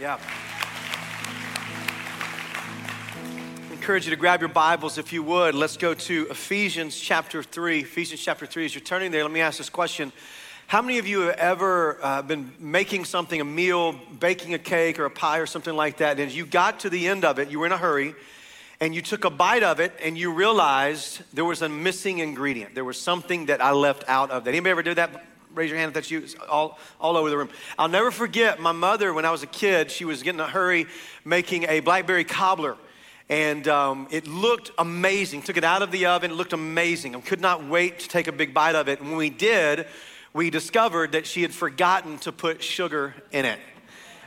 Yeah. I encourage you to grab your Bibles if you would. Let's go to Ephesians chapter 3. Ephesians chapter 3. As you're turning there, let me ask this question. How many of you have ever uh, been making something, a meal, baking a cake or a pie or something like that, and as you got to the end of it, you were in a hurry, and you took a bite of it and you realized there was a missing ingredient. There was something that I left out of that. Anybody ever do that Raise your hand if that's you. All, all over the room. I'll never forget my mother when I was a kid. She was getting a hurry making a blackberry cobbler. And um, it looked amazing. Took it out of the oven. It looked amazing. I could not wait to take a big bite of it. And when we did, we discovered that she had forgotten to put sugar in it.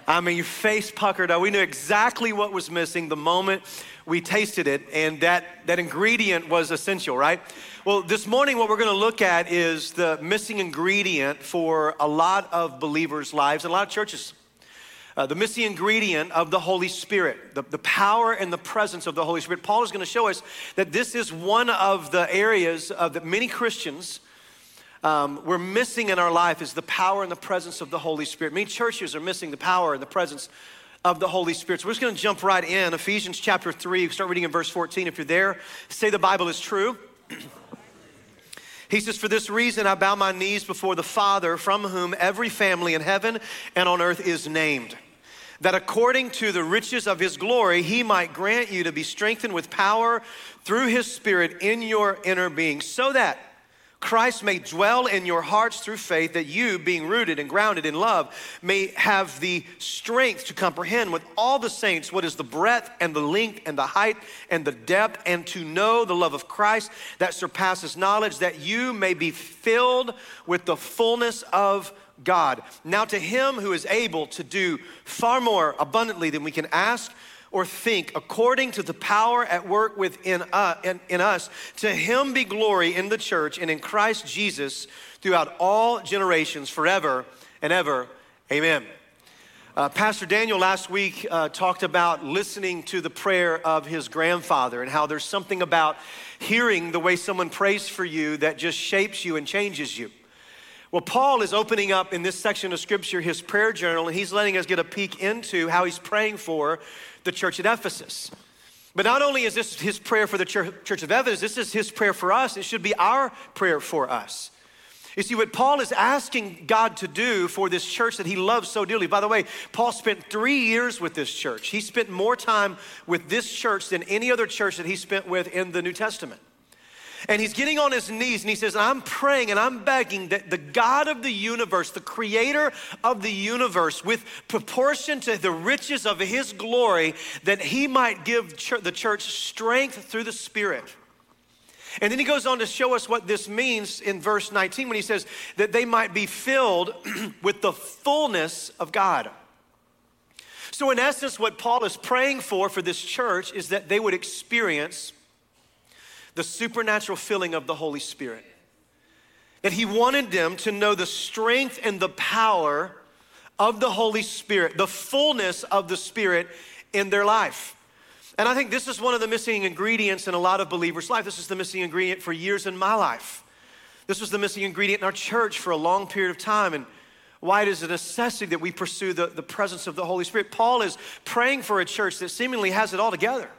I mean, your face puckered up. We knew exactly what was missing the moment we tasted it, and that, that ingredient was essential, right? Well, this morning, what we're going to look at is the missing ingredient for a lot of believers' lives and a lot of churches. Uh, the missing ingredient of the Holy Spirit, the, the power and the presence of the Holy Spirit. Paul is going to show us that this is one of the areas of that many Christians um, we're missing in our life is the power and the presence of the Holy Spirit. Many churches are missing the power and the presence of the Holy Spirit. So we're just going to jump right in. Ephesians chapter 3, start reading in verse 14. If you're there, say the Bible is true. He says, For this reason I bow my knees before the Father, from whom every family in heaven and on earth is named, that according to the riches of his glory, he might grant you to be strengthened with power through his Spirit in your inner being, so that Christ may dwell in your hearts through faith, that you, being rooted and grounded in love, may have the strength to comprehend with all the saints what is the breadth and the length and the height and the depth, and to know the love of Christ that surpasses knowledge, that you may be filled with the fullness of God. Now, to him who is able to do far more abundantly than we can ask or think according to the power at work within uh, in, in us. To him be glory in the church and in Christ Jesus throughout all generations, forever and ever. Amen. Uh, Pastor Daniel last week uh, talked about listening to the prayer of his grandfather and how there's something about hearing the way someone prays for you that just shapes you and changes you. Well, Paul is opening up in this section of scripture his prayer journal, and he's letting us get a peek into how he's praying for the church at Ephesus. But not only is this his prayer for the church of Ephesus, this is his prayer for us. It should be our prayer for us. You see, what Paul is asking God to do for this church that he loves so dearly. By the way, Paul spent three years with this church. He spent more time with this church than any other church that he spent with in the New Testament. And he's getting on his knees and he says, I'm praying and I'm begging that the God of the universe, the creator of the universe, with proportion to the riches of his glory, that he might give the church strength through the Spirit. And then he goes on to show us what this means in verse 19 when he says that they might be filled with the fullness of God. So, in essence, what Paul is praying for for this church is that they would experience the supernatural filling of the Holy Spirit. That he wanted them to know the strength and the power of the Holy Spirit, the fullness of the Spirit in their life. And I think this is one of the missing ingredients in a lot of believers' life. This is the missing ingredient for years in my life. This was the missing ingredient in our church for a long period of time. And why it is a necessity that we pursue the, the presence of the Holy Spirit. Paul is praying for a church that seemingly has it all together.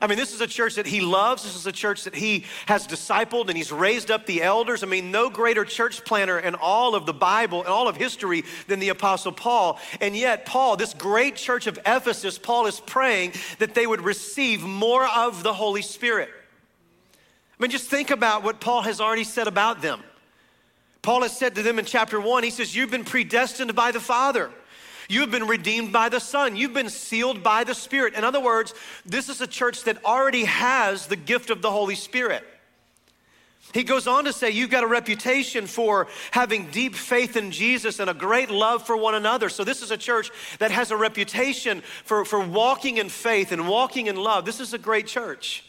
I mean, this is a church that he loves. This is a church that he has discipled and he's raised up the elders. I mean, no greater church planner in all of the Bible and all of history than the Apostle Paul. And yet, Paul, this great church of Ephesus, Paul is praying that they would receive more of the Holy Spirit. I mean, just think about what Paul has already said about them. Paul has said to them in chapter one, he says, You've been predestined by the Father. You have been redeemed by the Son. You've been sealed by the Spirit. In other words, this is a church that already has the gift of the Holy Spirit. He goes on to say, You've got a reputation for having deep faith in Jesus and a great love for one another. So, this is a church that has a reputation for, for walking in faith and walking in love. This is a great church.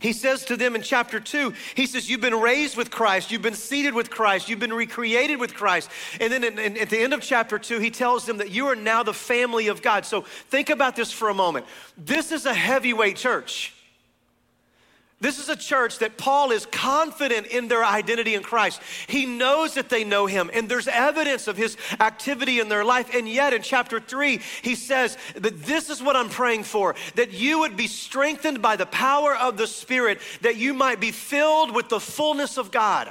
He says to them in chapter two, he says, You've been raised with Christ, you've been seated with Christ, you've been recreated with Christ. And then in, in, at the end of chapter two, he tells them that you are now the family of God. So think about this for a moment. This is a heavyweight church. This is a church that Paul is confident in their identity in Christ. He knows that they know him, and there's evidence of his activity in their life. And yet, in chapter three, he says that this is what I'm praying for that you would be strengthened by the power of the Spirit, that you might be filled with the fullness of God.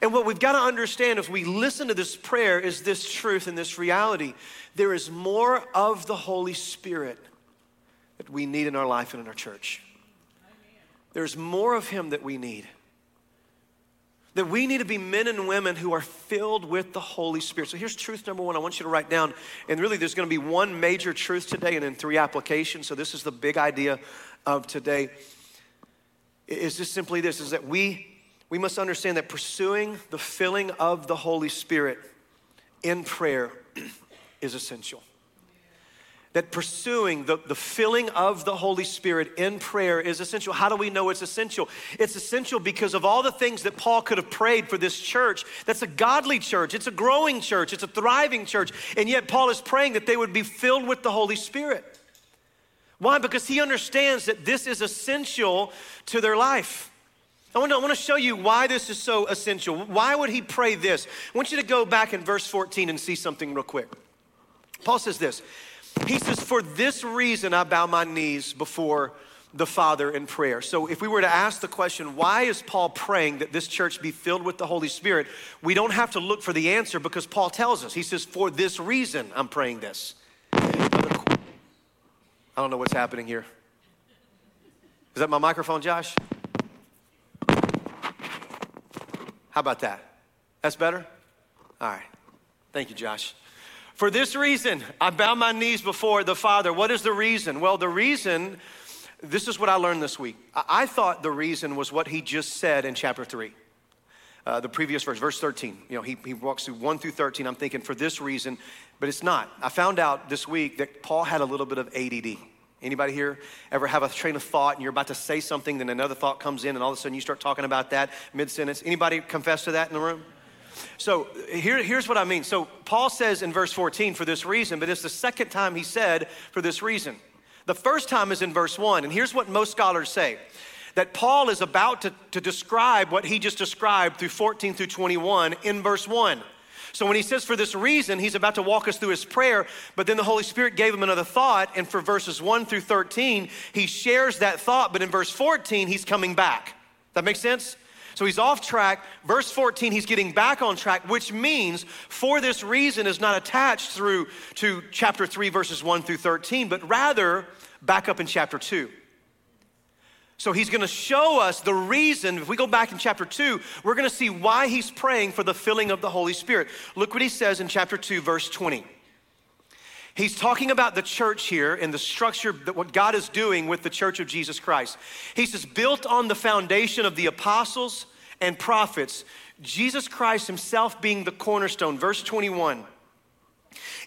And what we've got to understand as we listen to this prayer is this truth and this reality. There is more of the Holy Spirit that we need in our life and in our church. There's more of Him that we need. That we need to be men and women who are filled with the Holy Spirit. So here's truth number one I want you to write down. And really, there's going to be one major truth today and then three applications. So this is the big idea of today. Is just simply this is that we, we must understand that pursuing the filling of the Holy Spirit in prayer is essential that pursuing the, the filling of the Holy Spirit in prayer is essential. How do we know it's essential? It's essential because of all the things that Paul could have prayed for this church. That's a godly church, it's a growing church, it's a thriving church. And yet, Paul is praying that they would be filled with the Holy Spirit. Why? Because he understands that this is essential to their life. I want, to, I want to show you why this is so essential. Why would he pray this? I want you to go back in verse 14 and see something real quick. Paul says this he says, For this reason I bow my knees before the Father in prayer. So, if we were to ask the question, why is Paul praying that this church be filled with the Holy Spirit? We don't have to look for the answer because Paul tells us. He says, For this reason I'm praying this. I don't know what's happening here. Is that my microphone, Josh? How about that? That's better? All right. Thank you, Josh. For this reason, I bow my knees before the Father. What is the reason? Well, the reason, this is what I learned this week. I, thought the reason was what he just said in chapter 3. Uh, the previous verse, verse 13. You know, he, he walks through 1 through 13. I'm thinking for this reason, but it's not. I found out this week that Paul had a little bit of ADD. Anybody here ever have a train of thought and you're about to say something, then another thought comes in, and all of a sudden you start talking about that mid sentence? Anybody confess to that in the room? So here, here's what I mean. So Paul says in verse 14, for this reason, but it's the second time he said, for this reason. The first time is in verse 1, and here's what most scholars say that Paul is about to, to describe what he just described through 14 through 21 in verse 1. So when he says for this reason, he's about to walk us through his prayer, but then the Holy Spirit gave him another thought. And for verses 1 through 13, he shares that thought, but in verse 14, he's coming back. That makes sense? So he's off track. Verse 14, he's getting back on track, which means for this reason is not attached through to chapter 3, verses 1 through 13, but rather back up in chapter 2. So he's going to show us the reason. If we go back in chapter 2, we're going to see why he's praying for the filling of the Holy Spirit. Look what he says in chapter 2, verse 20. He's talking about the church here and the structure that what God is doing with the church of Jesus Christ. He says, built on the foundation of the apostles and prophets, Jesus Christ himself being the cornerstone. Verse 21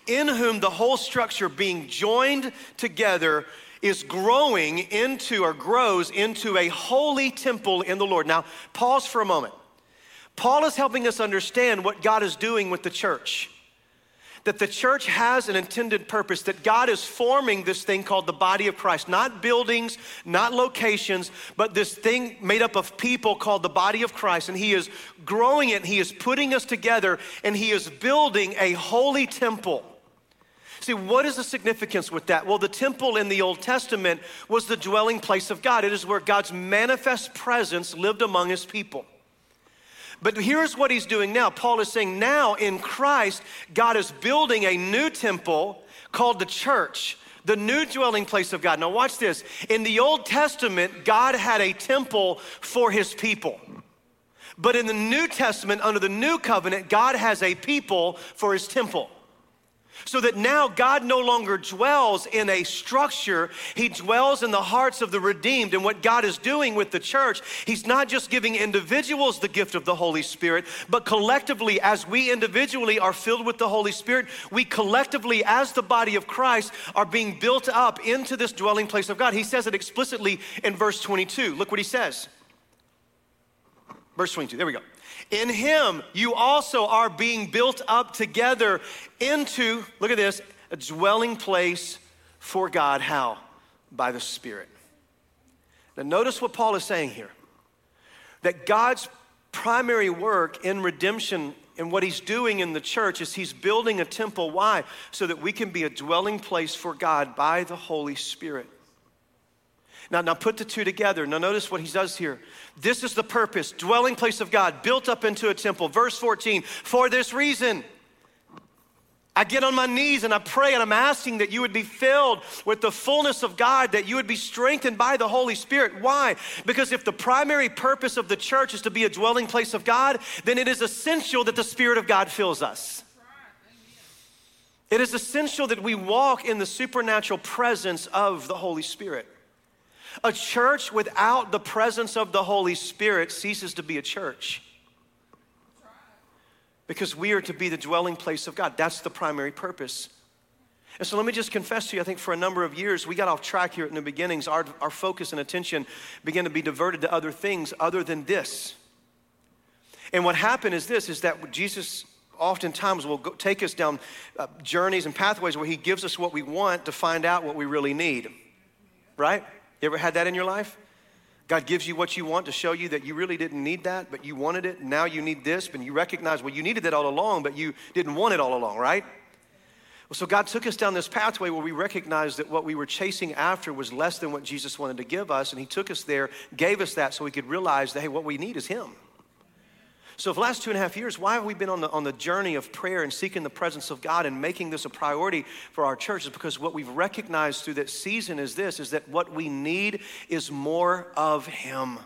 In whom the whole structure being joined together is growing into or grows into a holy temple in the Lord. Now, pause for a moment. Paul is helping us understand what God is doing with the church that the church has an intended purpose, that God is forming this thing called the body of Christ. Not buildings, not locations, but this thing made up of people called the body of Christ. And He is growing it, He is putting us together, and He is building a holy temple. See, what is the significance with that? Well, the temple in the Old Testament was the dwelling place of God, it is where God's manifest presence lived among His people. But here's what he's doing now. Paul is saying now in Christ, God is building a new temple called the church, the new dwelling place of God. Now, watch this. In the Old Testament, God had a temple for his people. But in the New Testament, under the new covenant, God has a people for his temple. So that now God no longer dwells in a structure, He dwells in the hearts of the redeemed. And what God is doing with the church, He's not just giving individuals the gift of the Holy Spirit, but collectively, as we individually are filled with the Holy Spirit, we collectively, as the body of Christ, are being built up into this dwelling place of God. He says it explicitly in verse 22. Look what He says. Verse 22, there we go. In him, you also are being built up together into, look at this, a dwelling place for God. How? By the Spirit. Now, notice what Paul is saying here that God's primary work in redemption and what he's doing in the church is he's building a temple. Why? So that we can be a dwelling place for God by the Holy Spirit. Now, now put the two together. Now, notice what he does here. This is the purpose dwelling place of God, built up into a temple. Verse 14, for this reason. I get on my knees and I pray and I'm asking that you would be filled with the fullness of God, that you would be strengthened by the Holy Spirit. Why? Because if the primary purpose of the church is to be a dwelling place of God, then it is essential that the Spirit of God fills us. It is essential that we walk in the supernatural presence of the Holy Spirit. A church without the presence of the Holy Spirit ceases to be a church because we are to be the dwelling place of God. That's the primary purpose. And so let me just confess to you, I think for a number of years, we got off track here in the beginnings. Our, our focus and attention began to be diverted to other things other than this. And what happened is this, is that Jesus oftentimes will go, take us down uh, journeys and pathways where he gives us what we want to find out what we really need. Right? You ever had that in your life? God gives you what you want to show you that you really didn't need that, but you wanted it. Now you need this, but you recognize, well, you needed it all along, but you didn't want it all along, right? Well, so God took us down this pathway where we recognized that what we were chasing after was less than what Jesus wanted to give us, and He took us there, gave us that so we could realize that, hey, what we need is Him. So, for the last two and a half years, why have we been on the, on the journey of prayer and seeking the presence of God and making this a priority for our church? Is because what we've recognized through that season is this is that what we need is more of Him.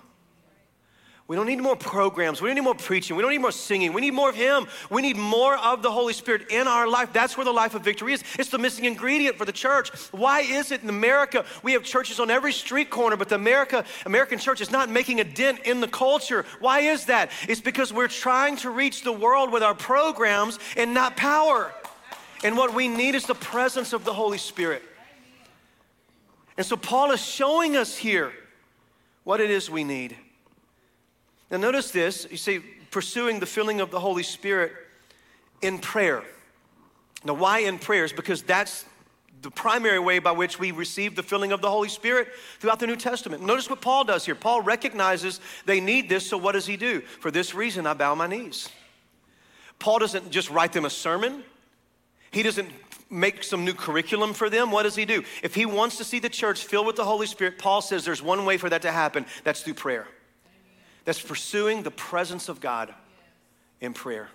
We don't need more programs. We don't need more preaching. We don't need more singing. We need more of Him. We need more of the Holy Spirit in our life. That's where the life of victory is. It's the missing ingredient for the church. Why is it in America we have churches on every street corner, but the America, American church is not making a dent in the culture? Why is that? It's because we're trying to reach the world with our programs and not power. And what we need is the presence of the Holy Spirit. And so Paul is showing us here what it is we need. Now, notice this you see, pursuing the filling of the Holy Spirit in prayer. Now, why in prayer? Is because that's the primary way by which we receive the filling of the Holy Spirit throughout the New Testament. Notice what Paul does here. Paul recognizes they need this, so what does he do? For this reason, I bow my knees. Paul doesn't just write them a sermon, he doesn't make some new curriculum for them. What does he do? If he wants to see the church filled with the Holy Spirit, Paul says there's one way for that to happen that's through prayer that's pursuing the presence of God in prayer.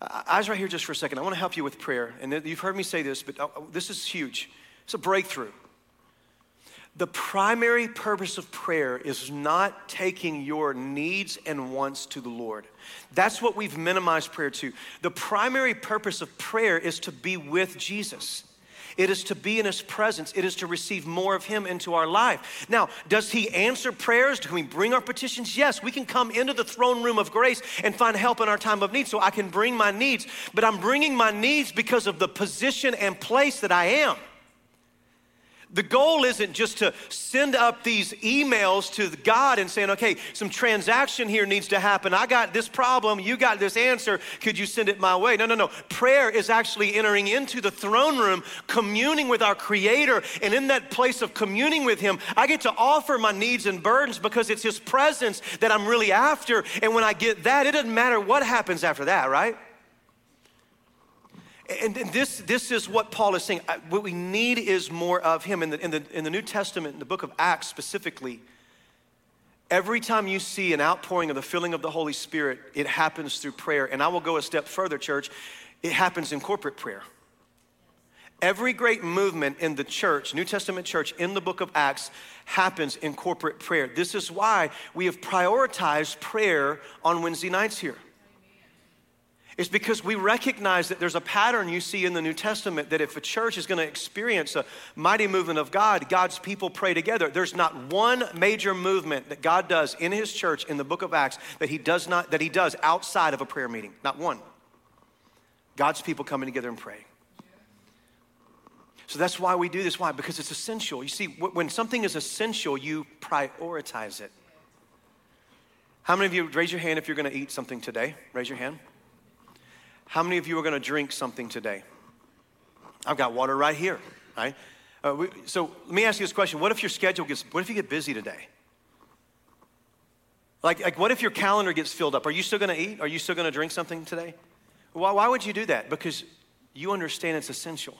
Eyes right here just for a second. I want to help you with prayer. And you've heard me say this, but uh, this is huge. It's a breakthrough. The primary purpose of prayer is not taking your needs and wants to the Lord. That's what we've minimized prayer to. The primary purpose of prayer is to be with Jesus. It is to be in His presence. It is to receive more of Him into our life. Now, does He answer prayers? Do we bring our petitions? Yes, we can come into the throne room of grace and find help in our time of need. So I can bring my needs, but I'm bringing my needs because of the position and place that I am. The goal isn't just to send up these emails to God and saying, okay, some transaction here needs to happen. I got this problem, you got this answer. Could you send it my way? No, no, no. Prayer is actually entering into the throne room, communing with our Creator. And in that place of communing with Him, I get to offer my needs and burdens because it's His presence that I'm really after. And when I get that, it doesn't matter what happens after that, right? And this, this is what Paul is saying. What we need is more of him. In the, in, the, in the New Testament, in the book of Acts specifically, every time you see an outpouring of the filling of the Holy Spirit, it happens through prayer. And I will go a step further, church, it happens in corporate prayer. Every great movement in the church, New Testament church, in the book of Acts, happens in corporate prayer. This is why we have prioritized prayer on Wednesday nights here. It's because we recognize that there's a pattern you see in the New Testament that if a church is going to experience a mighty movement of God, God's people pray together. There's not one major movement that God does in his church in the book of Acts that he does not that he does outside of a prayer meeting. Not one. God's people coming together and praying. So that's why we do this. Why? Because it's essential. You see, when something is essential, you prioritize it. How many of you raise your hand if you're going to eat something today? Raise your hand. How many of you are going to drink something today? I've got water right here, right? Uh, we, so let me ask you this question What if your schedule gets, what if you get busy today? Like, like what if your calendar gets filled up? Are you still gonna eat? Are you still gonna drink something today? Why, why would you do that? Because you understand it's essential.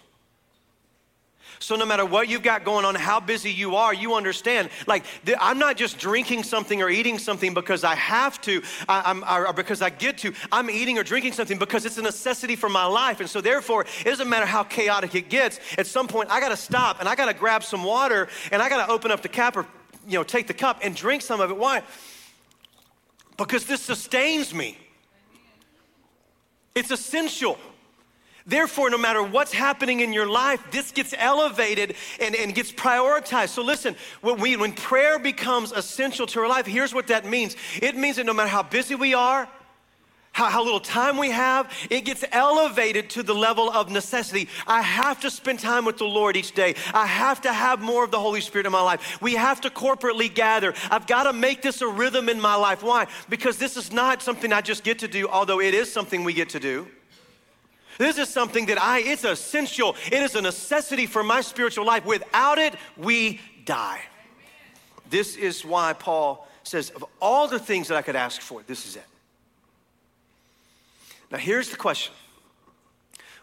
So, no matter what you've got going on, how busy you are, you understand. Like, I'm not just drinking something or eating something because I have to, I, or because I get to. I'm eating or drinking something because it's a necessity for my life. And so, therefore, it doesn't matter how chaotic it gets. At some point, I got to stop and I got to grab some water and I got to open up the cap or, you know, take the cup and drink some of it. Why? Because this sustains me. It's essential. Therefore, no matter what's happening in your life, this gets elevated and, and gets prioritized. So, listen, when, we, when prayer becomes essential to our life, here's what that means it means that no matter how busy we are, how, how little time we have, it gets elevated to the level of necessity. I have to spend time with the Lord each day. I have to have more of the Holy Spirit in my life. We have to corporately gather. I've got to make this a rhythm in my life. Why? Because this is not something I just get to do, although it is something we get to do. This is something that I, it's essential. It is a necessity for my spiritual life. Without it, we die. This is why Paul says, of all the things that I could ask for, this is it. Now, here's the question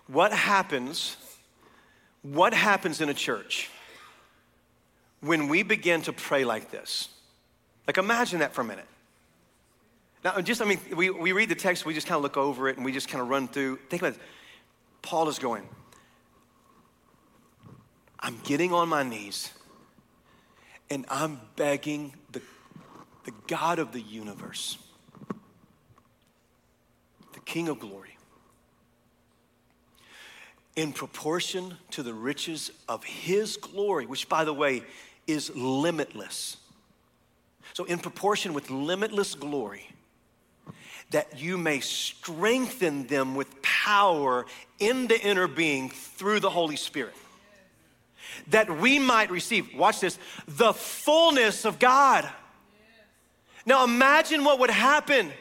What happens? What happens in a church when we begin to pray like this? Like, imagine that for a minute. Now, just, I mean, we, we read the text, we just kind of look over it and we just kind of run through. Think about it. Paul is going, I'm getting on my knees and I'm begging the, the God of the universe, the King of glory, in proportion to the riches of his glory, which, by the way, is limitless. So, in proportion with limitless glory, that you may strengthen them with power in the inner being through the Holy Spirit. That we might receive, watch this, the fullness of God. Now imagine what would happen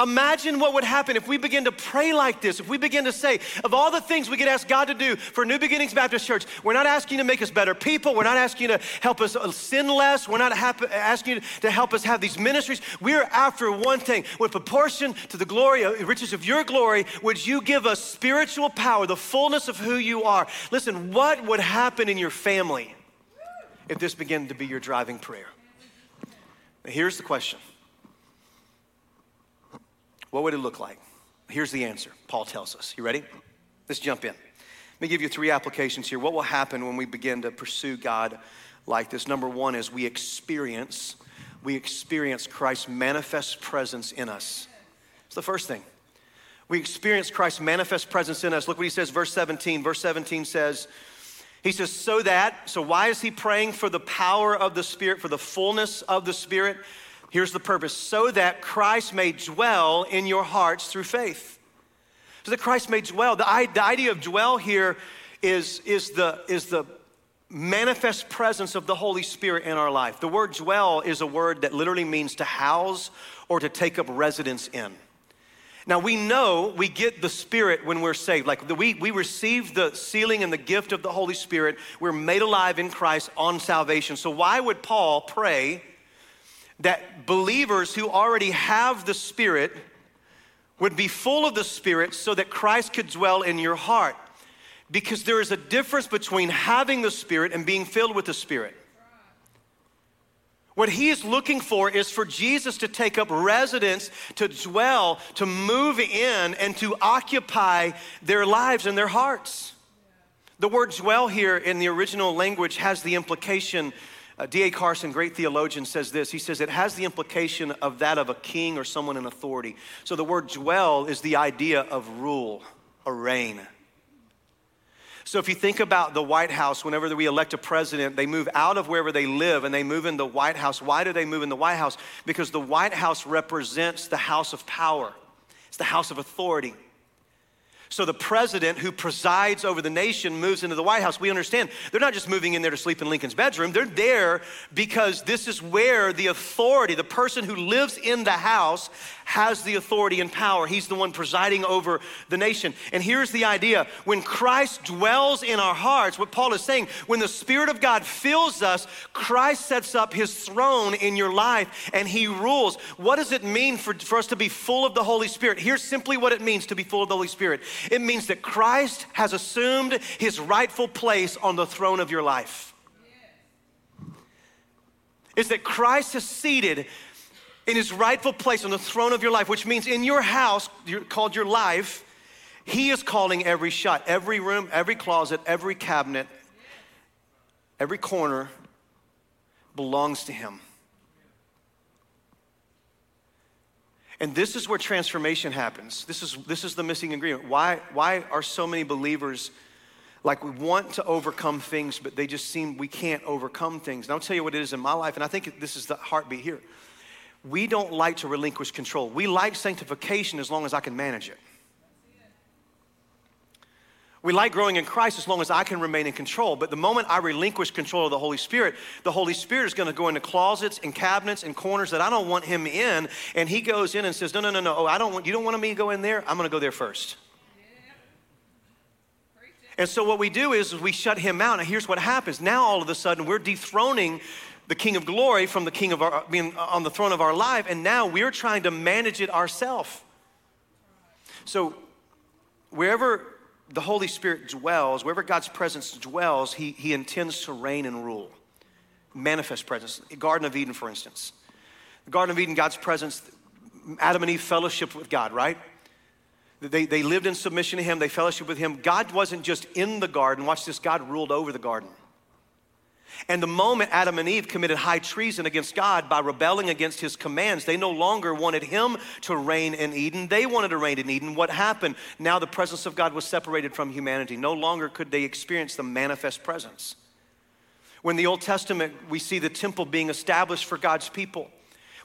Imagine what would happen if we begin to pray like this, if we begin to say, of all the things we could ask God to do for New Beginnings Baptist Church, we're not asking you to make us better people. We're not asking you to help us uh, sin less. We're not asking you to help us have these ministries. We're after one thing. With proportion to the glory, uh, riches of your glory, would you give us spiritual power, the fullness of who you are? Listen, what would happen in your family if this began to be your driving prayer? Now, here's the question. What would it look like? Here's the answer. Paul tells us. You ready? Let's jump in. Let me give you three applications here. What will happen when we begin to pursue God like this? Number one is we experience, we experience Christ's manifest presence in us. It's the first thing. We experience Christ's manifest presence in us. Look what he says, verse 17. Verse 17 says, he says, so that, so why is he praying for the power of the Spirit, for the fullness of the Spirit? Here's the purpose so that Christ may dwell in your hearts through faith. So that Christ may dwell. The, the idea of dwell here is, is, the, is the manifest presence of the Holy Spirit in our life. The word dwell is a word that literally means to house or to take up residence in. Now we know we get the Spirit when we're saved. Like the, we, we receive the sealing and the gift of the Holy Spirit. We're made alive in Christ on salvation. So why would Paul pray that believers who already have the Spirit would be full of the Spirit so that Christ could dwell in your heart. Because there is a difference between having the Spirit and being filled with the Spirit. What he is looking for is for Jesus to take up residence, to dwell, to move in, and to occupy their lives and their hearts. The word dwell here in the original language has the implication uh, D.A. Carson, great theologian, says this. He says it has the implication of that of a king or someone in authority. So the word dwell is the idea of rule or reign. So if you think about the White House, whenever we elect a president, they move out of wherever they live and they move in the White House. Why do they move in the White House? Because the White House represents the house of power, it's the house of authority. So the president who presides over the nation moves into the White House. We understand they're not just moving in there to sleep in Lincoln's bedroom. They're there because this is where the authority, the person who lives in the house, has the authority and power. He's the one presiding over the nation. And here's the idea when Christ dwells in our hearts, what Paul is saying, when the Spirit of God fills us, Christ sets up his throne in your life and he rules. What does it mean for, for us to be full of the Holy Spirit? Here's simply what it means to be full of the Holy Spirit it means that Christ has assumed his rightful place on the throne of your life. Is that Christ is seated in his rightful place on the throne of your life, which means in your house, called your life, he is calling every shot, every room, every closet, every cabinet, every corner belongs to him. And this is where transformation happens. This is, this is the missing ingredient. Why, why are so many believers like we want to overcome things, but they just seem we can't overcome things? And I'll tell you what it is in my life, and I think this is the heartbeat here we don't like to relinquish control. We like sanctification as long as I can manage it. We like growing in Christ as long as I can remain in control. But the moment I relinquish control of the Holy Spirit, the Holy Spirit is going to go into closets and cabinets and corners that I don't want Him in. And He goes in and says, No, no, no, no. Oh, I don't want, you don't want me to go in there? I'm going to go there first. And so what we do is we shut him out. And here's what happens. Now all of a sudden we're dethroning the King of glory from the King of our, being on the throne of our life, and now we're trying to manage it ourselves. So, wherever the Holy Spirit dwells, wherever God's presence dwells, he, he intends to reign and rule. Manifest presence. Garden of Eden, for instance. The Garden of Eden, God's presence, Adam and Eve fellowship with God, right? They, they lived in submission to Him, they fellowship with Him. God wasn't just in the garden, watch this, God ruled over the garden. And the moment Adam and Eve committed high treason against God by rebelling against his commands, they no longer wanted him to reign in Eden. They wanted to reign in Eden. What happened? Now the presence of God was separated from humanity. No longer could they experience the manifest presence. When the Old Testament, we see the temple being established for God's people.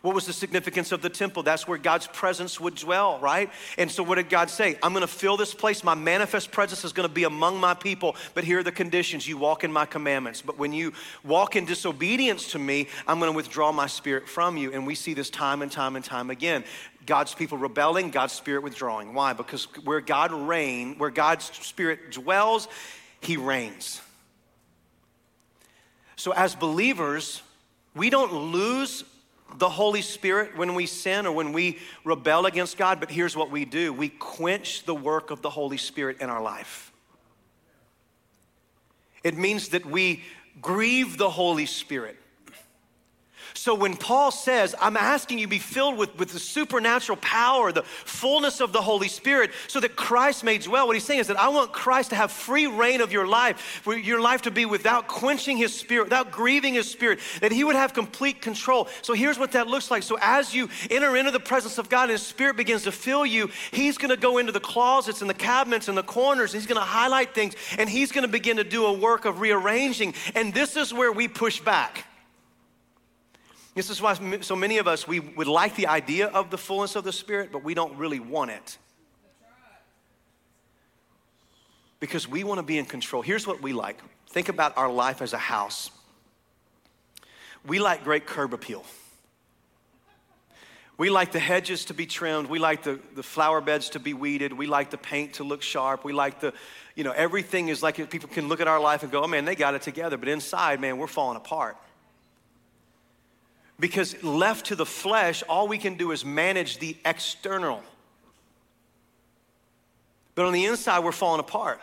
What was the significance of the temple? That's where God's presence would dwell, right? And so, what did God say? I'm gonna fill this place. My manifest presence is gonna be among my people. But here are the conditions you walk in my commandments. But when you walk in disobedience to me, I'm gonna withdraw my spirit from you. And we see this time and time and time again. God's people rebelling, God's spirit withdrawing. Why? Because where God reign, where God's spirit dwells, he reigns. So, as believers, we don't lose the Holy Spirit when we sin or when we rebel against God, but here's what we do we quench the work of the Holy Spirit in our life. It means that we grieve the Holy Spirit. So when Paul says, I'm asking you be filled with, with the supernatural power, the fullness of the Holy Spirit, so that Christ may dwell, what he's saying is that I want Christ to have free reign of your life, for your life to be without quenching his spirit, without grieving his spirit, that he would have complete control. So here's what that looks like. So as you enter into the presence of God and his spirit begins to fill you, he's gonna go into the closets and the cabinets and the corners, and he's gonna highlight things, and he's gonna begin to do a work of rearranging. And this is where we push back. This is why so many of us, we would like the idea of the fullness of the Spirit, but we don't really want it. Because we want to be in control. Here's what we like think about our life as a house. We like great curb appeal. We like the hedges to be trimmed. We like the, the flower beds to be weeded. We like the paint to look sharp. We like the, you know, everything is like people can look at our life and go, oh man, they got it together. But inside, man, we're falling apart. Because left to the flesh, all we can do is manage the external. But on the inside, we're falling apart.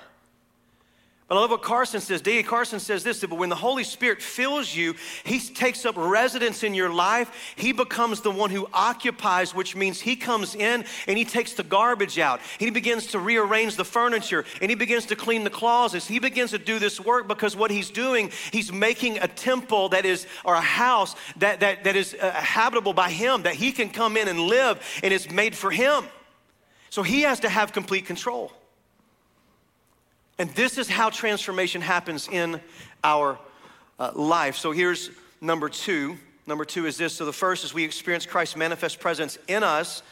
But I love what Carson says. D.A. Carson says this but when the Holy Spirit fills you, He takes up residence in your life. He becomes the one who occupies, which means He comes in and He takes the garbage out. He begins to rearrange the furniture and He begins to clean the closets. He begins to do this work because what He's doing, He's making a temple that is, or a house that, that, that is uh, habitable by Him, that He can come in and live and is made for Him. So He has to have complete control. And this is how transformation happens in our uh, life. So here's number two. Number two is this. So the first is we experience Christ's manifest presence in us.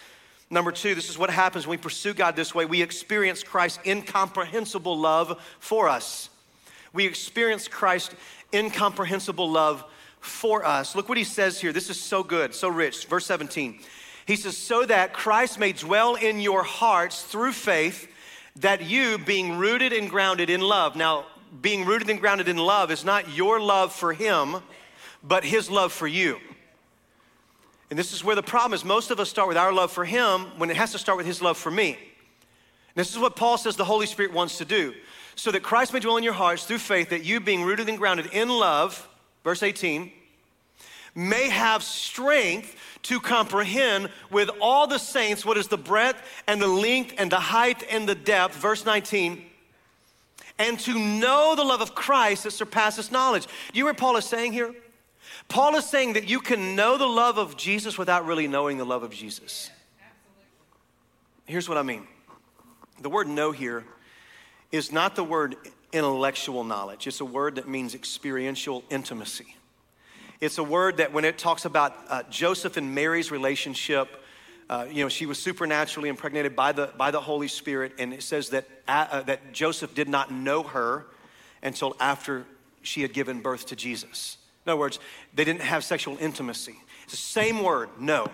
Number two, this is what happens when we pursue God this way. We experience Christ's incomprehensible love for us. We experience Christ's incomprehensible love for us. Look what he says here. This is so good, so rich. Verse 17. He says, so that Christ may dwell in your hearts through faith, that you, being rooted and grounded in love. Now, being rooted and grounded in love is not your love for him, but his love for you. And this is where the problem is. Most of us start with our love for him when it has to start with his love for me. This is what Paul says the Holy Spirit wants to do. So that Christ may dwell in your hearts through faith, that you, being rooted and grounded in love, verse 18, may have strength to comprehend with all the saints what is the breadth and the length and the height and the depth, verse 19, and to know the love of Christ that surpasses knowledge. Do you hear what Paul is saying here? Paul is saying that you can know the love of Jesus without really knowing the love of Jesus. Here's what I mean the word know here is not the word intellectual knowledge, it's a word that means experiential intimacy. It's a word that when it talks about uh, Joseph and Mary's relationship, uh, you know, she was supernaturally impregnated by the, by the Holy Spirit, and it says that, uh, that Joseph did not know her until after she had given birth to Jesus. In other words, they didn't have sexual intimacy. It's the same word, know.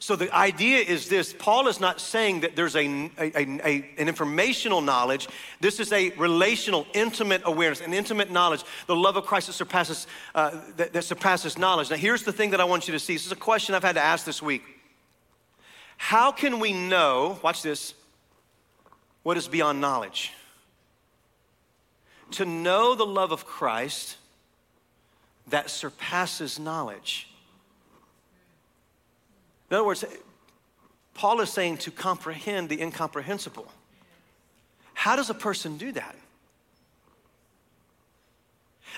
So the idea is this Paul is not saying that there's a, a, a, an informational knowledge. This is a relational, intimate awareness, an intimate knowledge, the love of Christ that surpasses, uh, that, that surpasses knowledge. Now, here's the thing that I want you to see. This is a question I've had to ask this week. How can we know, watch this, what is beyond knowledge? To know the love of Christ that surpasses knowledge. In other words, Paul is saying to comprehend the incomprehensible. How does a person do that?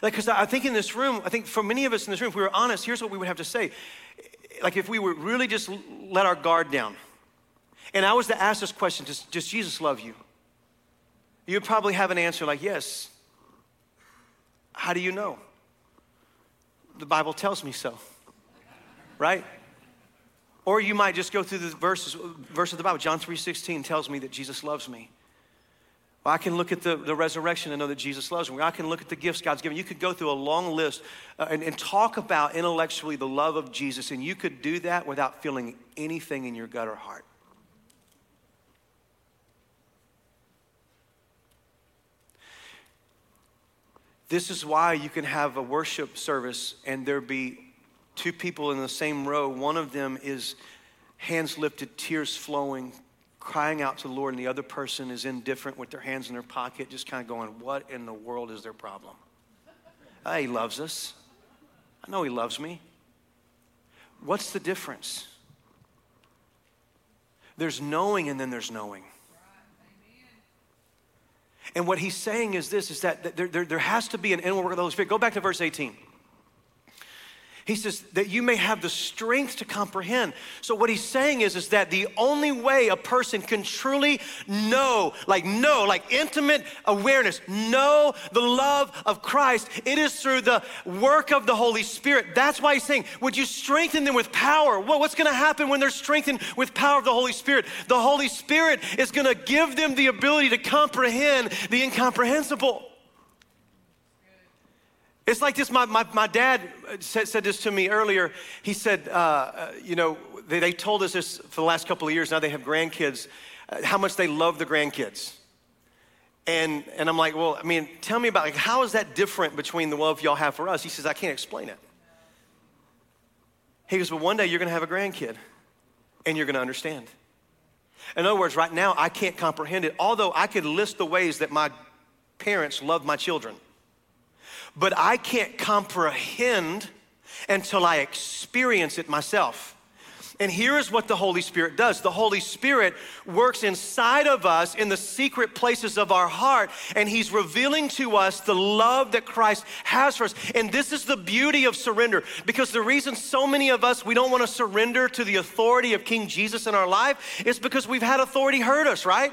Like, because I think in this room, I think for many of us in this room, if we were honest, here's what we would have to say. Like, if we were really just let our guard down, and I was to ask this question, does, does Jesus love you? You'd probably have an answer like, yes. How do you know? The Bible tells me so, right? Or you might just go through the verses, verse of the Bible. John 3.16 tells me that Jesus loves me. Well, I can look at the, the resurrection and know that Jesus loves me. I can look at the gifts God's given. You could go through a long list uh, and, and talk about intellectually the love of Jesus, and you could do that without feeling anything in your gut or heart. This is why you can have a worship service and there be two people in the same row. One of them is hands lifted, tears flowing, crying out to the Lord, and the other person is indifferent with their hands in their pocket, just kind of going, What in the world is their problem? Uh, he loves us. I know He loves me. What's the difference? There's knowing and then there's knowing. And what he's saying is this is that there, there, there has to be an inward work of the Holy Spirit. Go back to verse 18. He says that you may have the strength to comprehend. So what he's saying is, is that the only way a person can truly know, like know, like intimate awareness, know the love of Christ, it is through the work of the Holy Spirit. That's why he's saying, would you strengthen them with power? Well, what's gonna happen when they're strengthened with power of the Holy Spirit? The Holy Spirit is gonna give them the ability to comprehend the incomprehensible. It's like this. My, my, my dad said, said this to me earlier. He said, uh, uh, you know, they, they told us this for the last couple of years. Now they have grandkids, uh, how much they love the grandkids. And, and I'm like, well, I mean, tell me about, like, how is that different between the love y'all have for us? He says, I can't explain it. He goes, well, one day you're going to have a grandkid and you're going to understand. In other words, right now, I can't comprehend it, although I could list the ways that my parents love my children but I can't comprehend until I experience it myself. And here is what the Holy Spirit does the Holy Spirit works inside of us in the secret places of our heart, and He's revealing to us the love that Christ has for us. And this is the beauty of surrender because the reason so many of us we don't want to surrender to the authority of King Jesus in our life is because we've had authority hurt us, right?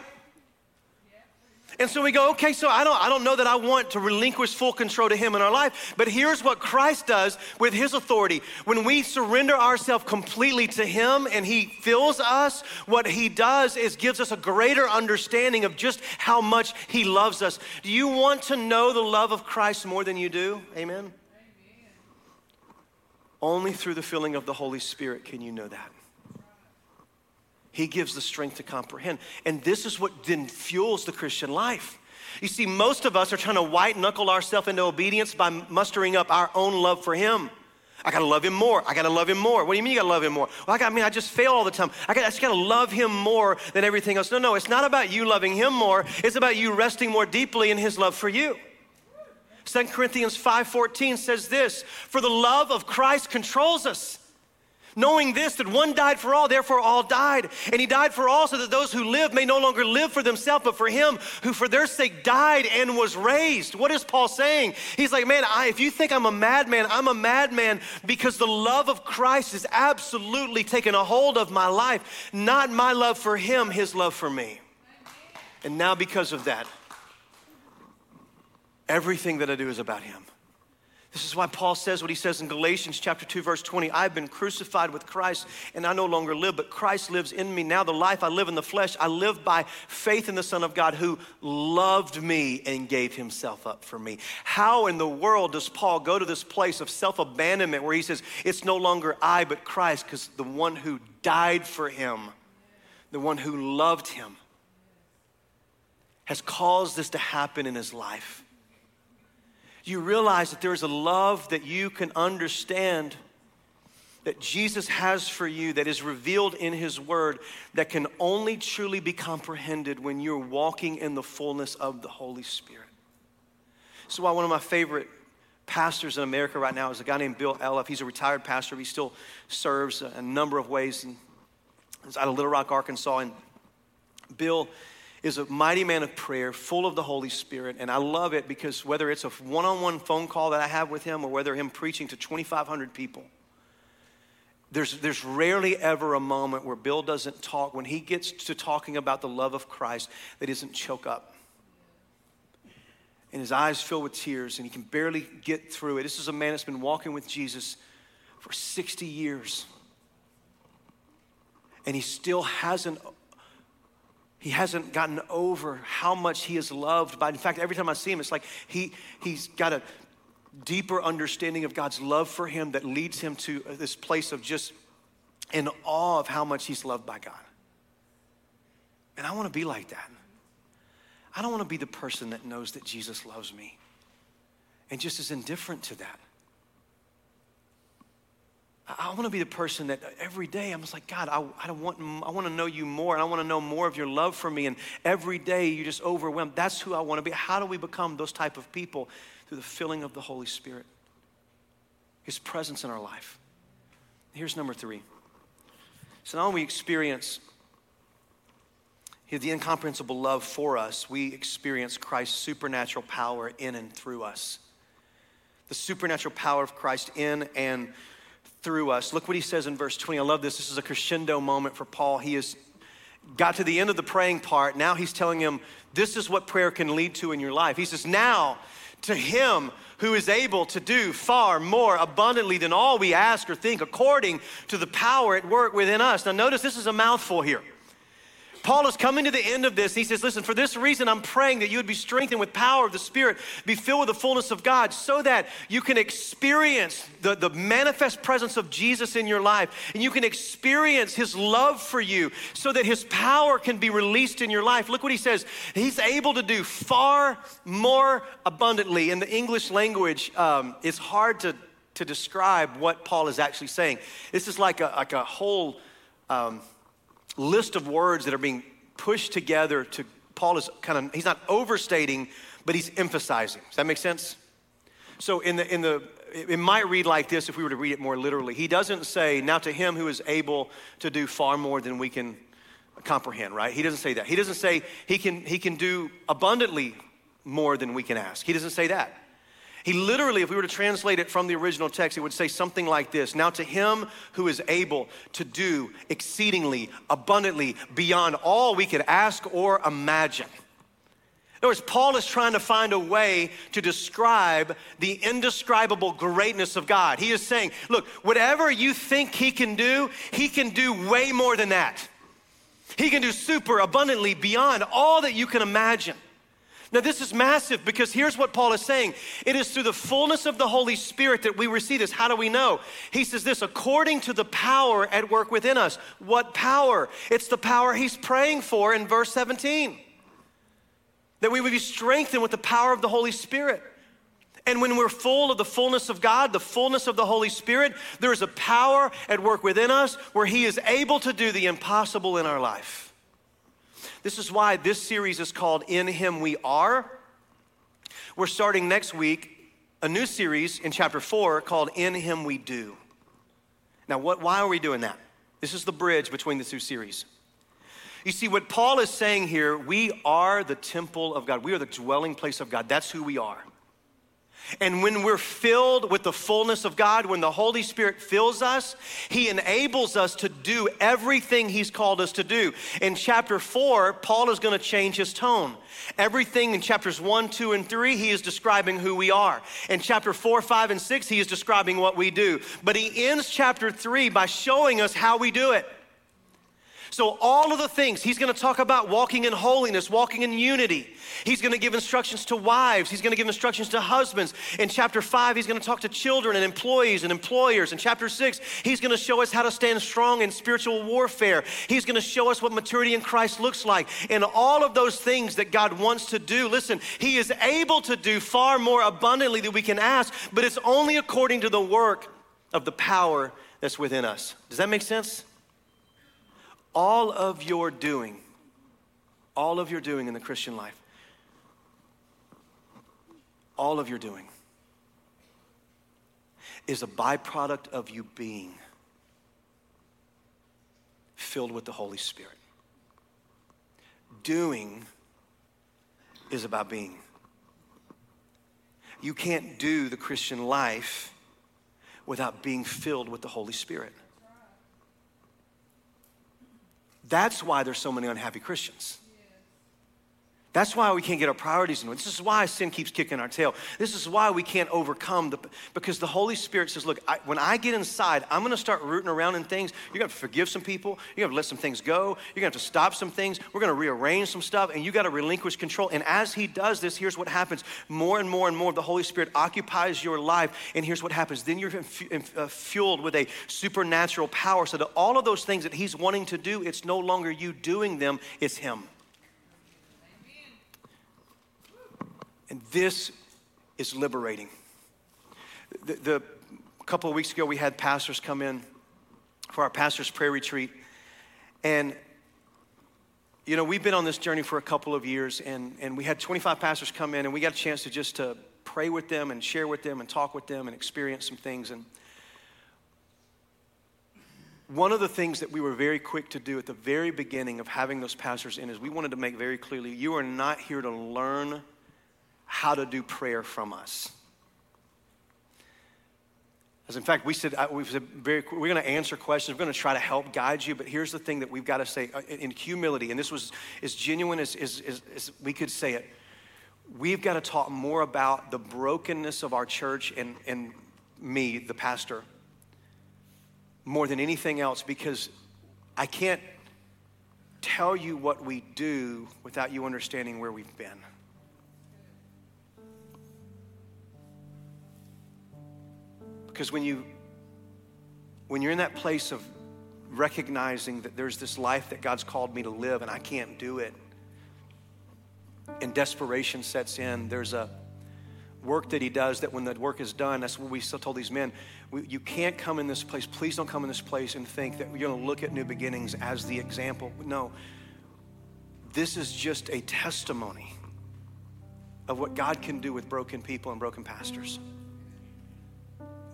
And so we go, okay, so I don't, I don't know that I want to relinquish full control to Him in our life, but here's what Christ does with His authority. When we surrender ourselves completely to Him and He fills us, what He does is gives us a greater understanding of just how much He loves us. Do you want to know the love of Christ more than you do? Amen? Amen. Only through the filling of the Holy Spirit can you know that. He gives the strength to comprehend. And this is what then fuels the Christian life. You see, most of us are trying to white knuckle ourselves into obedience by mustering up our own love for Him. I gotta love him more. I gotta love him more. What do you mean you gotta love him more? Well, I, got, I mean, I just fail all the time. I, got, I just gotta love him more than everything else. No, no, it's not about you loving him more. It's about you resting more deeply in his love for you. 2 Corinthians 5:14 says this, "For the love of Christ controls us." Knowing this, that one died for all, therefore all died. And he died for all so that those who live may no longer live for themselves, but for him who for their sake died and was raised. What is Paul saying? He's like, man, I, if you think I'm a madman, I'm a madman because the love of Christ has absolutely taken a hold of my life. Not my love for him, his love for me. And now, because of that, everything that I do is about him. This is why Paul says what he says in Galatians chapter 2 verse 20, I've been crucified with Christ and I no longer live, but Christ lives in me. Now the life I live in the flesh, I live by faith in the Son of God who loved me and gave himself up for me. How in the world does Paul go to this place of self-abandonment where he says, it's no longer I, but Christ, because the one who died for him, the one who loved him, has caused this to happen in his life you realize that there is a love that you can understand that Jesus has for you that is revealed in His Word that can only truly be comprehended when you're walking in the fullness of the Holy Spirit. So, why one of my favorite pastors in America right now is a guy named Bill Elliff. He's a retired pastor, he still serves a number of ways. He's out of Little Rock, Arkansas. And Bill is a mighty man of prayer, full of the Holy Spirit. And I love it because whether it's a one on one phone call that I have with him or whether him preaching to 2,500 people, there's, there's rarely ever a moment where Bill doesn't talk, when he gets to talking about the love of Christ, that doesn't choke up. And his eyes fill with tears, and he can barely get through it. This is a man that's been walking with Jesus for 60 years. And he still hasn't he hasn't gotten over how much he is loved by. In fact, every time I see him, it's like he, he's got a deeper understanding of God's love for him that leads him to this place of just in awe of how much he's loved by God. And I want to be like that. I don't want to be the person that knows that Jesus loves me and just is indifferent to that. I want to be the person that every day I'm just like, God, I, I, want, I want to know you more and I want to know more of your love for me. And every day you just overwhelmed. That's who I want to be. How do we become those type of people? Through the filling of the Holy Spirit, His presence in our life. Here's number three. So now we experience the incomprehensible love for us, we experience Christ's supernatural power in and through us. The supernatural power of Christ in and through us. Look what he says in verse 20. I love this. This is a crescendo moment for Paul. He has got to the end of the praying part. Now he's telling him, This is what prayer can lead to in your life. He says, Now to him who is able to do far more abundantly than all we ask or think, according to the power at work within us. Now, notice this is a mouthful here. Paul is coming to the end of this. He says, Listen, for this reason, I'm praying that you would be strengthened with power of the Spirit, be filled with the fullness of God, so that you can experience the, the manifest presence of Jesus in your life and you can experience his love for you, so that his power can be released in your life. Look what he says. He's able to do far more abundantly. In the English language, um, it's hard to, to describe what Paul is actually saying. This is like a, like a whole. Um, list of words that are being pushed together to Paul is kind of he's not overstating, but he's emphasizing. Does that make sense? So in the in the it might read like this if we were to read it more literally. He doesn't say, now to him who is able to do far more than we can comprehend, right? He doesn't say that. He doesn't say he can he can do abundantly more than we can ask. He doesn't say that. He literally, if we were to translate it from the original text, it would say something like this Now, to him who is able to do exceedingly, abundantly, beyond all we could ask or imagine. In other words, Paul is trying to find a way to describe the indescribable greatness of God. He is saying, look, whatever you think he can do, he can do way more than that. He can do super abundantly beyond all that you can imagine. Now, this is massive because here's what Paul is saying it is through the fullness of the Holy Spirit that we receive this. How do we know? He says this according to the power at work within us. What power? It's the power he's praying for in verse 17. That we would be strengthened with the power of the Holy Spirit. And when we're full of the fullness of God, the fullness of the Holy Spirit, there is a power at work within us where He is able to do the impossible in our life. This is why this series is called In Him We Are. We're starting next week a new series in chapter four called In Him We Do. Now, what, why are we doing that? This is the bridge between the two series. You see, what Paul is saying here, we are the temple of God. We are the dwelling place of God. That's who we are. And when we're filled with the fullness of God, when the Holy Spirit fills us, He enables us to do everything He's called us to do. In chapter four, Paul is going to change his tone. Everything in chapters one, two, and three, he is describing who we are. In chapter four, five, and six, he is describing what we do. But he ends chapter three by showing us how we do it. So, all of the things, he's gonna talk about walking in holiness, walking in unity. He's gonna give instructions to wives, he's gonna give instructions to husbands. In chapter five, he's gonna talk to children and employees and employers. In chapter six, he's gonna show us how to stand strong in spiritual warfare. He's gonna show us what maturity in Christ looks like. And all of those things that God wants to do, listen, he is able to do far more abundantly than we can ask, but it's only according to the work of the power that's within us. Does that make sense? All of your doing, all of your doing in the Christian life, all of your doing is a byproduct of you being filled with the Holy Spirit. Doing is about being. You can't do the Christian life without being filled with the Holy Spirit. That's why there's so many unhappy Christians. That's why we can't get our priorities in order. This is why sin keeps kicking our tail. This is why we can't overcome the because the Holy Spirit says, "Look, I, when I get inside, I'm going to start rooting around in things. You're going to forgive some people. You're going to let some things go. You're going to have to stop some things. We're going to rearrange some stuff, and you got to relinquish control." And as He does this, here's what happens: more and more and more, the Holy Spirit occupies your life, and here's what happens: then you're uh, fueled with a supernatural power, so that all of those things that He's wanting to do, it's no longer you doing them; it's Him. And this is liberating. The, the couple of weeks ago, we had pastors come in for our pastor's prayer retreat. And, you know, we've been on this journey for a couple of years, and, and we had 25 pastors come in, and we got a chance to just to pray with them and share with them and talk with them and experience some things. And one of the things that we were very quick to do at the very beginning of having those pastors in is we wanted to make very clearly you are not here to learn how to do prayer from us. As in fact, we said, we said very, we're going to answer questions. We're going to try to help guide you. But here's the thing that we've got to say uh, in humility, and this was as genuine as, as, as, as we could say it. We've got to talk more about the brokenness of our church and, and me, the pastor, more than anything else, because I can't tell you what we do without you understanding where we've been. Because when you when you're in that place of recognizing that there's this life that God's called me to live and I can't do it, and desperation sets in, there's a work that he does that when the work is done, that's what we still told these men. We, you can't come in this place. Please don't come in this place and think that you're going to look at new beginnings as the example. No, this is just a testimony of what God can do with broken people and broken pastors.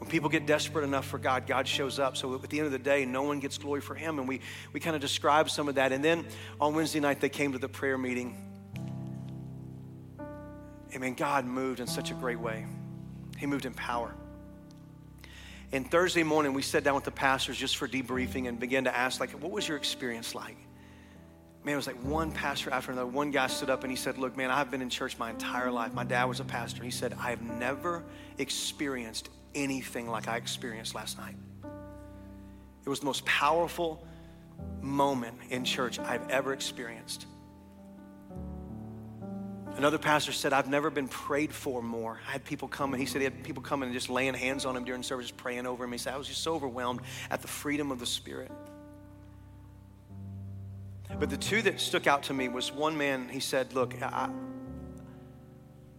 When people get desperate enough for God, God shows up. So at the end of the day, no one gets glory for Him. And we, we kind of describe some of that. And then on Wednesday night, they came to the prayer meeting. I mean, God moved in such a great way. He moved in power. And Thursday morning, we sat down with the pastors just for debriefing and began to ask, like, what was your experience like? Man, it was like one pastor after another. One guy stood up and he said, Look, man, I've been in church my entire life. My dad was a pastor. He said, I have never experienced anything like I experienced last night. It was the most powerful moment in church I've ever experienced. Another pastor said, I've never been prayed for more. I had people come and he said he had people coming and just laying hands on him during service, praying over him. He said, I was just so overwhelmed at the freedom of the Spirit. But the two that stuck out to me was one man, he said, Look, I,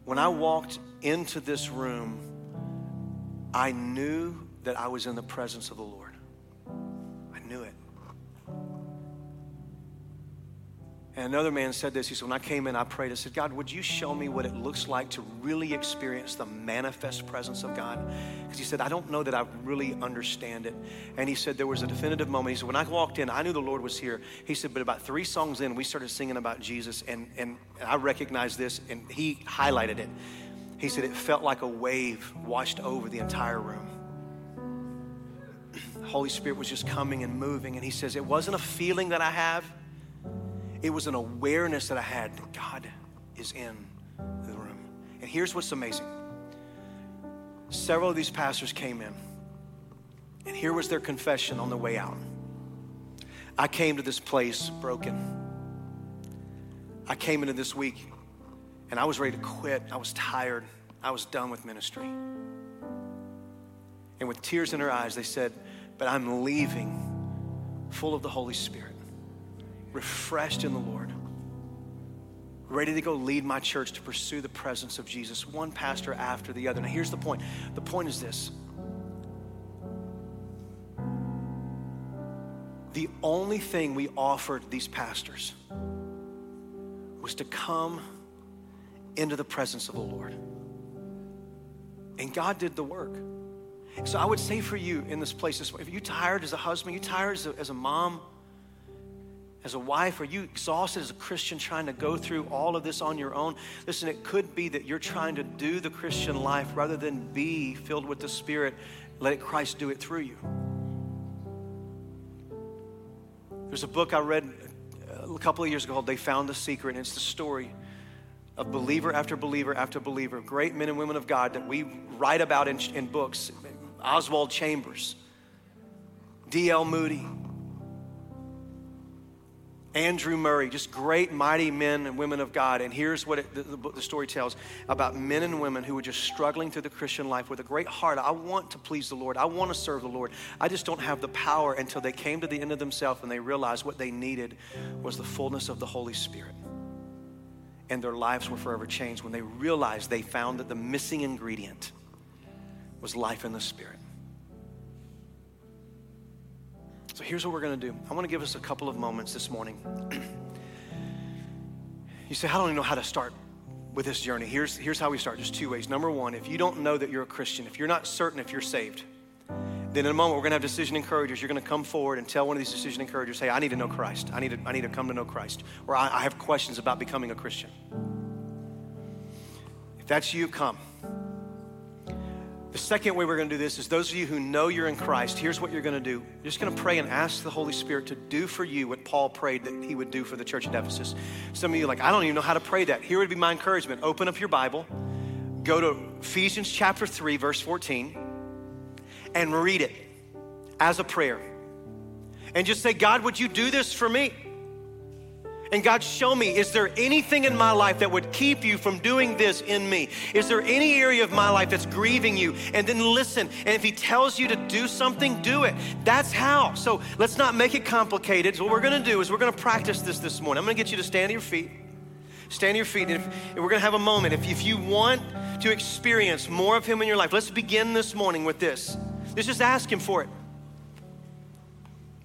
when I walked into this room, I knew that I was in the presence of the Lord. I knew it. And another man said this. He said, When I came in, I prayed. I said, God, would you show me what it looks like to really experience the manifest presence of God? Because he said, I don't know that I really understand it. And he said, There was a definitive moment. He said, When I walked in, I knew the Lord was here. He said, But about three songs in, we started singing about Jesus. And, and I recognized this, and he highlighted it. He said, It felt like a wave washed over the entire room. The Holy Spirit was just coming and moving. And he says, It wasn't a feeling that I have. It was an awareness that I had that God is in the room. And here's what's amazing several of these pastors came in, and here was their confession on the way out. I came to this place broken. I came into this week and I was ready to quit. I was tired. I was done with ministry. And with tears in their eyes, they said, But I'm leaving full of the Holy Spirit refreshed in the Lord, ready to go lead my church to pursue the presence of Jesus, one pastor after the other. Now, here's the point the point is this the only thing we offered these pastors was to come into the presence of the Lord. And God did the work. So I would say for you in this place, if you're tired as a husband, you're tired as a, as a mom, as a wife? Are you exhausted as a Christian trying to go through all of this on your own? Listen, it could be that you're trying to do the Christian life rather than be filled with the Spirit. Let Christ do it through you. There's a book I read a couple of years ago called They Found the Secret, and it's the story of believer after believer after believer, great men and women of God that we write about in, in books. Oswald Chambers, D.L. Moody, Andrew Murray, just great, mighty men and women of God. And here's what it, the, the, the, story tells about men and women who were just struggling through the Christian life with a great heart. I want to please the Lord. I want to serve the Lord. I just don't have the power until they came to the end of themselves and they realized what they needed was the fullness of the Holy Spirit. And their lives were forever changed when they realized they found that the missing ingredient was life in the Spirit. So here's what we're going to do. I want to give us a couple of moments this morning. you say, I don't even know how to start with this journey. Here's, here's how we start just two ways. Number one, if you don't know that you're a Christian, if you're not certain if you're saved, then in a moment we're going to have decision encouragers. You're going to come forward and tell one of these decision encouragers, hey, I need to know Christ. I need to, I need to come to know Christ. Or I, I have questions about becoming a Christian. If that's you, come. The second way we're going to do this is those of you who know you're in Christ, here's what you're going to do. You're just going to pray and ask the Holy Spirit to do for you what Paul prayed that he would do for the church at Ephesus. Some of you like, I don't even know how to pray that. Here would be my encouragement. Open up your Bible, go to Ephesians chapter 3, verse 14, and read it as a prayer. And just say, God, would you do this for me? And God, show me, is there anything in my life that would keep you from doing this in me? Is there any area of my life that's grieving you? And then listen. And if He tells you to do something, do it. That's how. So let's not make it complicated. So what we're going to do is we're going to practice this this morning. I'm going to get you to stand on your feet. Stand on your feet. And, if, and we're going to have a moment. If, if you want to experience more of Him in your life, let's begin this morning with this. Let's just ask Him for it.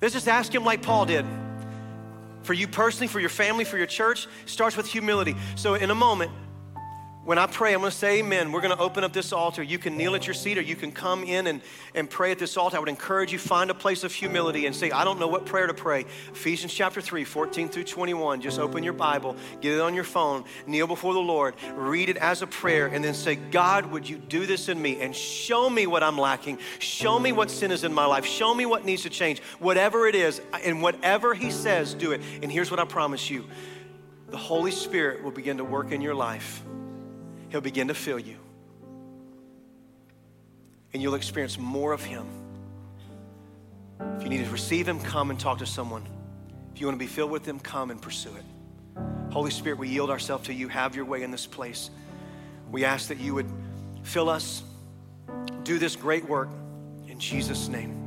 Let's just ask Him like Paul did for you personally, for your family, for your church, starts with humility. So, in a moment, when I pray, I'm going to say amen. We're going to open up this altar. You can kneel at your seat or you can come in and, and pray at this altar. I would encourage you, find a place of humility and say, I don't know what prayer to pray. Ephesians chapter 3, 14 through 21. Just open your Bible, get it on your phone, kneel before the Lord, read it as a prayer, and then say, God, would you do this in me and show me what I'm lacking? Show me what sin is in my life. Show me what needs to change. Whatever it is, and whatever He says, do it. And here's what I promise you the Holy Spirit will begin to work in your life He'll begin to fill you. And you'll experience more of Him. If you need to receive Him, come and talk to someone. If you want to be filled with Him, come and pursue it. Holy Spirit, we yield ourselves to you. Have your way in this place. We ask that you would fill us, do this great work in Jesus' name.